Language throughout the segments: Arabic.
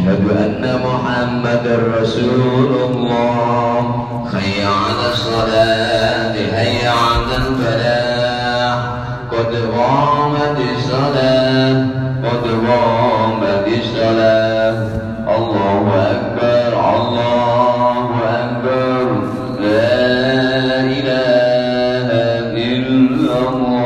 أشهد أن محمد رسول الله. خي على الصلاة هيا على الفلاح. قد قامت الصلاة قد قامت الصلاة الله أكبر الله أكبر لا إله إلا الله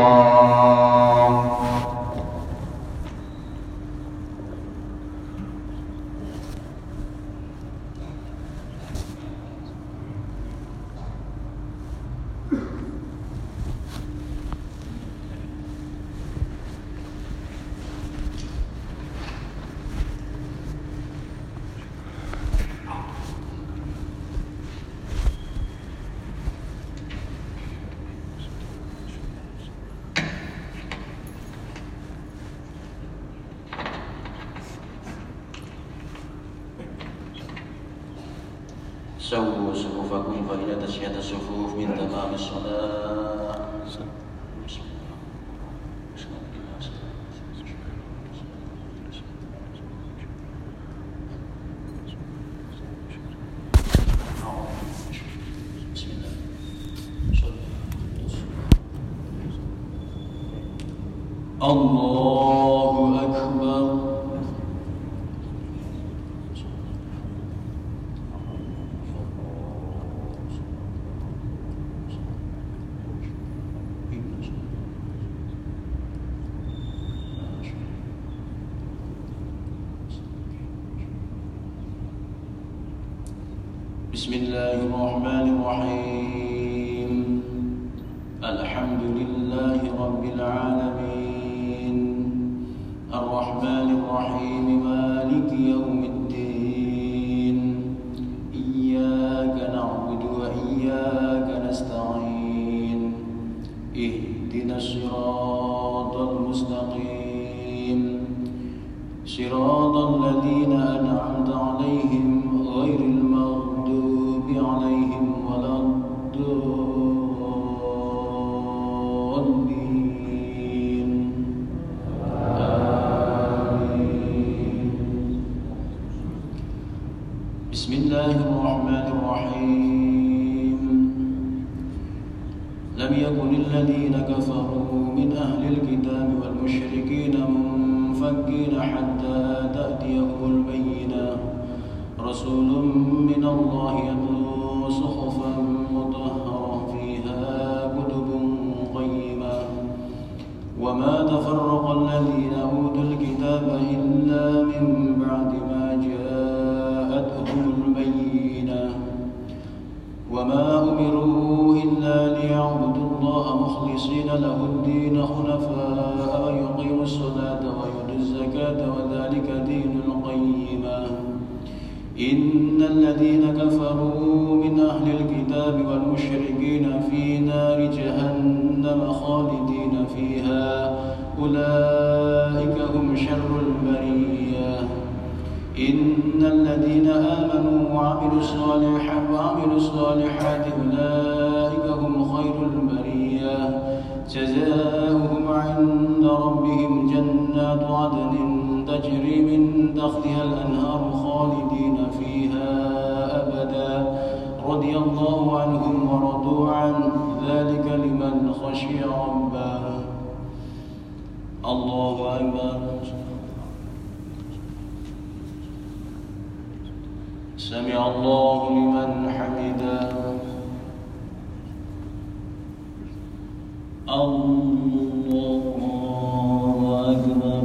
سووا صفوفكم فإن تسوية الصفوف من تمام الصلاة بسم الله الصراط المستقيم. صراط الذين أنعمت عليهم وما عدن تجري من تحتها الأنهار خالدين فيها أبدا. رضي الله عنهم ورضوا عنه ذلك لمن خشي ربه. الله أكبر. سمع الله لمن حمده. الله أكبر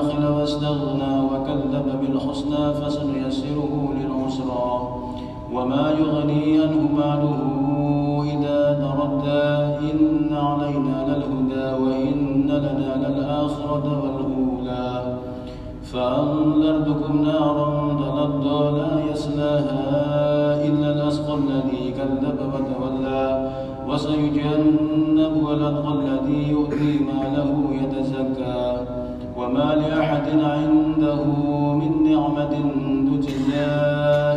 بخل واستغنى وكذب بالحسنى فسنيسره للعسرى. وما يغني عنه ماله إذا تردى. إن علينا للهدى وإن لنا للآخرة والأولى. فأنذرتكم نارا تلظى لا يصلاها إلا الأشقى الذي كذب وتولى. وسيجنبها الأتقى الذي يؤتي ماله يتزكى. وما لأحد عنده من نعمة تجزى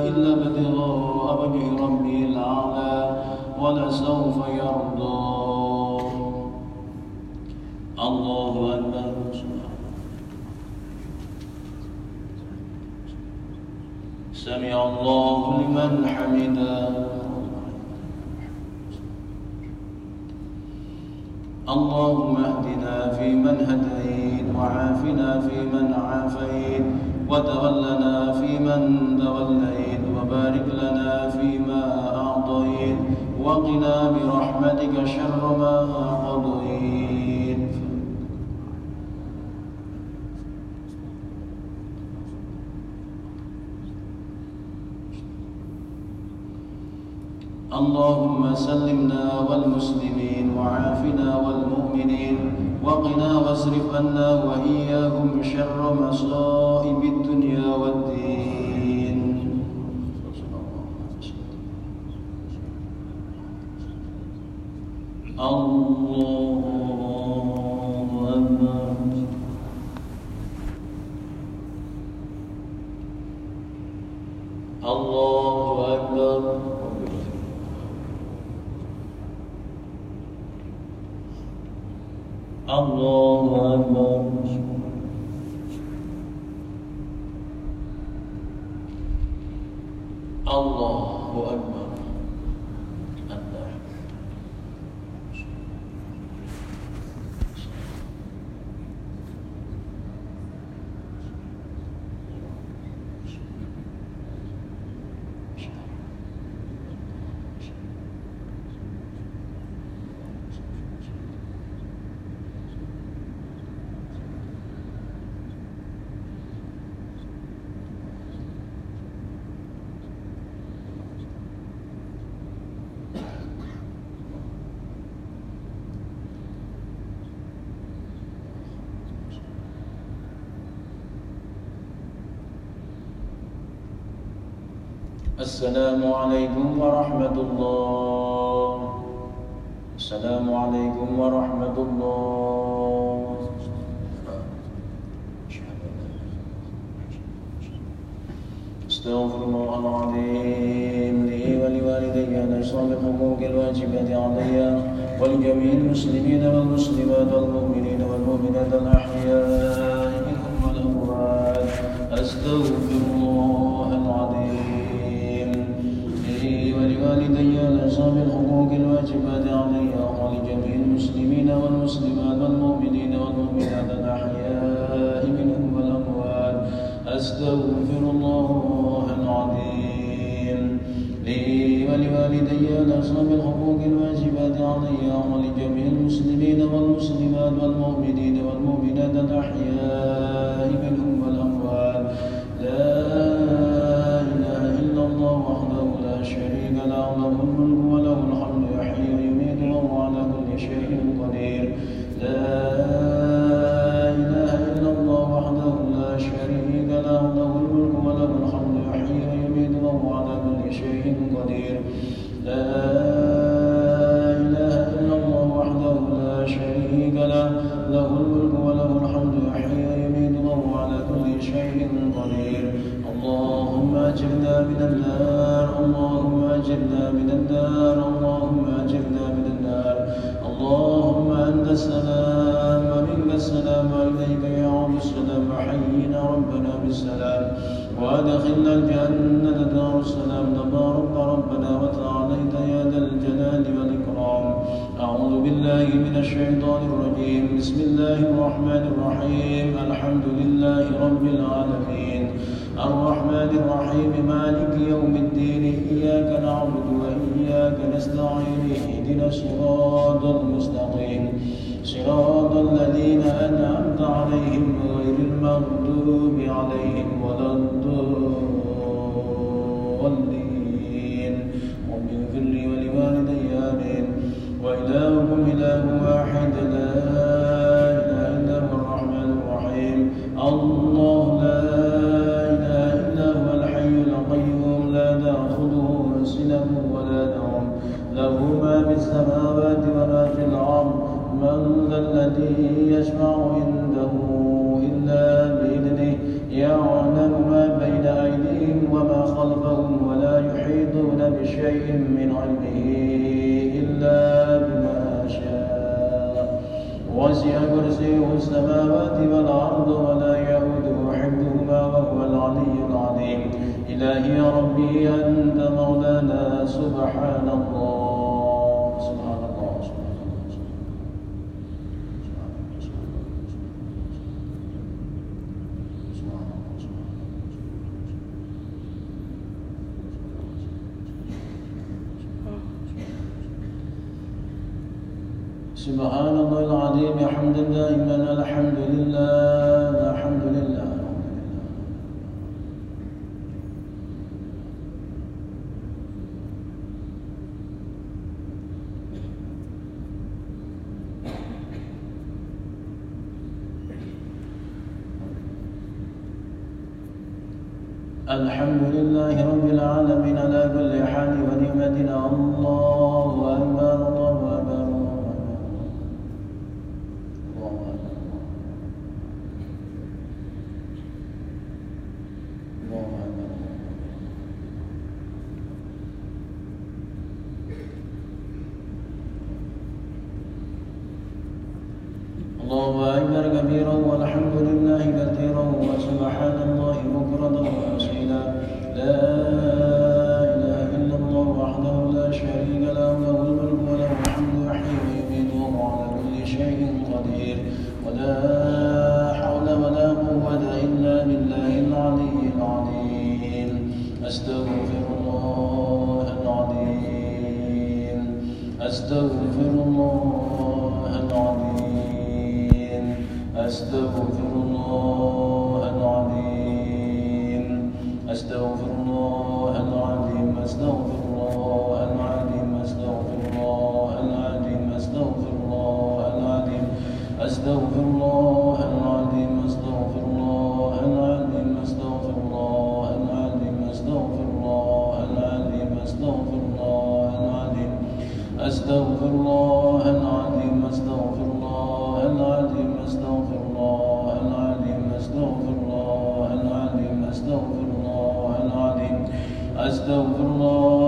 إلا ابتغاء وجه ربه الأعلى ولسوف يرضى. الله أكبر. سمع الله لمن حمده. اللهم اهدنا فيمن هديت وعافنا فيمن عافيت وتولنا فيمن توليت وبارك لنا فيما أعطيت وقنا برحمتك شر ما قضيت اللهم سلمنا والمسلمين وعافنا والمؤمنين وقنا واصرف عنا وإياهم شر مصائب الدنيا والدين. الله أكبر الله أكبر الله أكبر الله أكبر الله السلام عليكم ورحمة الله. السلام عليكم ورحمة الله. استغفر الله العظيم لي ولوالدي أن أشرب الحقوق الواجبة علي ولجميع المسلمين والمسلمات والمؤمنين والمؤمنات الأحياء منهم والأموات. أستغفر والمسلمات والمؤمنين والمؤمنات الأحياء منهم والأموات أستغفر الله العظيم. لي ولوالدي الأصحاب الحقوق الواجبات علي ولجميع المسلمين والمسلمات والمؤمنين والمؤمنات الأحياء أجرنا من النار اللهم أجرنا من النار اللهم أجرنا من النار. اللهم أنت السلام ومنك السلام وإليك يعود السلام. حينا ربنا بالسلام. وأدخلنا الجنة دار السلام. تبارك ربنا وتعاليت يا ذا الجلال والإكرام. أعوذ بالله من الشيطان الرجيم. بسم الله الرحمن الرحيم. الحمد لله رب العالمين. الرحمن الرحيم مالك يوم الدين إياك نعبد وإياك نستعين اهدنا الصراط المستقيم. صراط الذين أنعمت عليهم غير المغضوب عليهم ولا سبحان الله العظيم حمدا دائما الحمد لله الحمد لله الحمد لله. الحمد لله رب العالمين على كل حال أكبر الله أكبر شيء قدير. ولا حول ولا قوة إلا بالله العلي العظيم. أستغفر الله العظيم. أستغفر الله العظيم. أستغفر الله العظيم. أستغفر الله العظيم. أستغفر الله العظيم أستغفر الله العظيم أستغفر الله العظيم أستغفر الله العظيم أستغفر الله العظيم أستغفر الله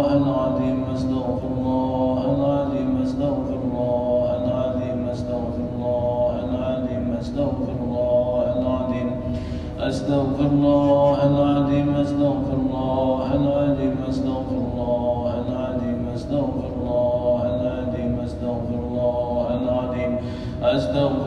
as the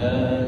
لا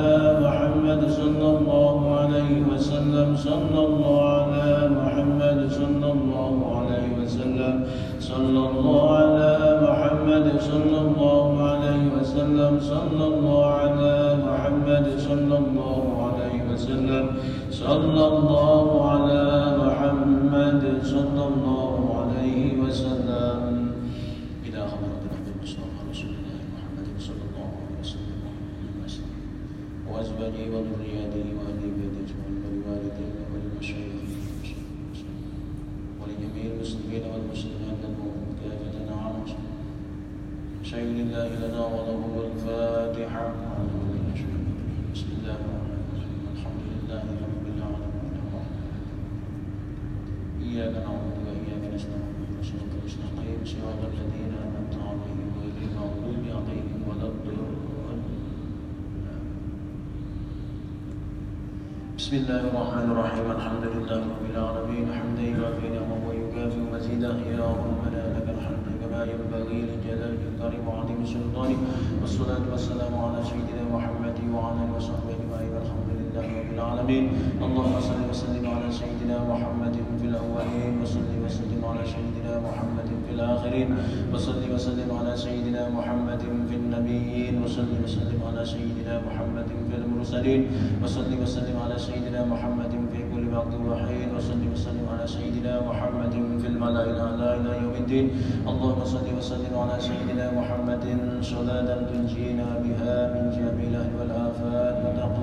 صلى الله على محمد صلى الله عليه وسلم. إلى حضرة النبي المصطفى رسول الله محمد صلى الله عليه وسلم. وأزواجه وذرياته وأهل بيته ولوالديه وللمشايخ ولجميع المسلمين والمسلمات المؤمنين كافة عامة شيء لله لنا وله الفاتحة. بسم الله الرحمن الرحيم الحمد لله رب العالمين إياك نعبد وإياك نستعين بسم الله الرحمن الرحيم الحمد لله رب العالمين حمدا يوافي نعمه ويكافئ مزيده يا ربنا لك الحمد كما ينبغي لجلال الكريم وعظيم سلطانه والصلاة والسلام على سيدنا محمد وعلى آله وصحبه أجمعين الحمد لله رب العالمين. اللهم صل وسلم على سيدنا محمد الأولين وصل وسلم على سيدنا محمد في الآخرين وصل وسلم على سيدنا محمد في النبيين وصل وسلم على سيدنا محمد في المرسلين وصل وسلم على سيدنا محمد في كل وقت وحين وصل وسلم على سيدنا محمد في الملأ الأعلى إلى يوم الدين. اللهم صل وسلم على سيدنا محمد صلاة تنجينا بها من جميع الأهل والآفات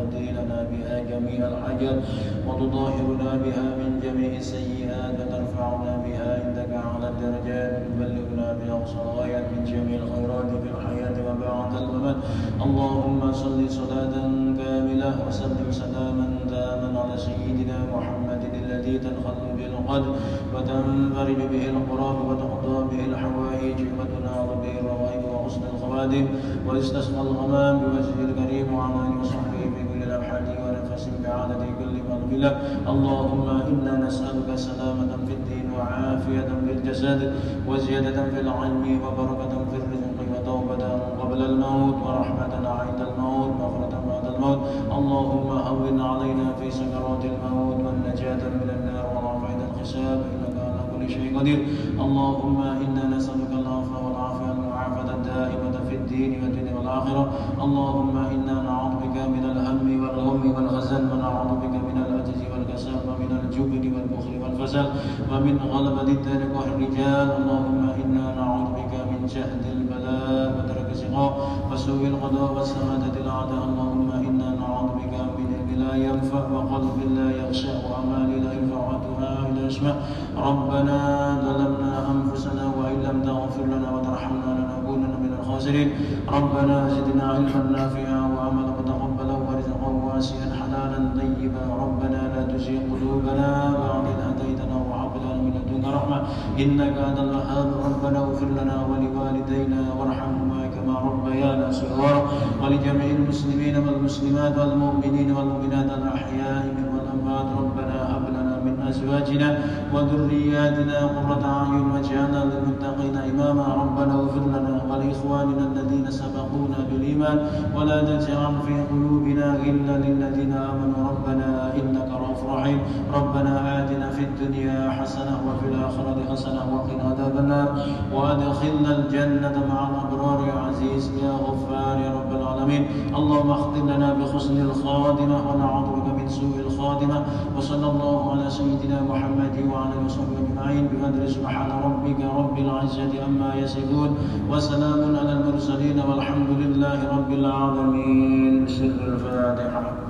وتقضي لنا بها جميع الحاجات وتطهرنا بها من جميع السيئات وترفعنا بها عندك أعلى الدرجات وتبلغنا بها الغايات من جميع الخيرات في الحياة وبعد الممات. اللهم صل صلاة كاملة وسلم سلاما تاما على سيدنا محمد الذي تنخل به القدر وتنفرج به القراب وتقضى به الحوائج وتنال به الروائب وحسن الخواتم ويستسقى الغمام بوجهه الكريم آله وصحبه ونفس بعدد كل مغفلة اللهم إنا نسألك سلامة في الدين وعافية في الجسد وزيادة في العلم وبركة في الرزق وتوبة قبل الموت ورحمة عند الموت مغفرة بعد الموت. اللهم هون علينا في سكرات الموت والنجاة من النار ورفعة الحساب إنك على كل شيء قدير. اللهم إنا نسألك العفو والعافية المعافاة الدائمة في الدين والدنيا والآخرة. اللهم إنا والغم والغزل ونعوذ بك من العجز والكسل ومن الجبن والبخل والفسل ومن غلبة الدين والرجال. اللهم إنا نعوذ بك من جهد البلاء ودرك الشقاء وسوء القضاء والسعادة الأعداء. اللهم إنا نعوذ بك من علم لا ينفع وقلب لا يخشى وأعمال لا ينفع ودعاء لا يسمع ربنا ظلمنا أنفسنا وإن لم تغفر لنا وترحمنا لنكونن من الخاسرين. ربنا زدنا علما نافعا واسعا حلالا طيبا. ربنا لا تزغ قلوبنا بعد إذ هديتنا وهب لنا من لدنك رحمة إنك أنت الوهاب. ربنا اغفر لنا ولوالدينا وارحمهما كما ربيانا صغارا. ولجميع المسلمين والمسلمات والمؤمنين والمؤمنات الأحياء منهم والأموات. ربنا لنا من أزواجنا وذرياتنا قرة أعين واجعلنا للمتقين إماما. ربنا اغفر لنا ولإخواننا الذين سبقونا بالإيمان. ولا تجعل في قلوبنا غلا للذين آمنوا. ربنا إنك رؤوف رحيم. ربنا آتنا في الدنيا حسنة وفي الآخرة حسنة وقنا عذاب النار. وأدخلنا الجنة مع الأبرار يا عزيز يا غفار يا رب العالمين. اللهم اختم لنا بحسن الخاتمة ونعوذ بك سوء الخاتمة وصلى الله على سيدنا محمد وعلى آله وصحبه أجمعين. بقدر سبحان ربك رب العزة عما يصفون وسلام على المرسلين والحمد لله رب العالمين. سر الفاتحة.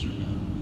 Sure.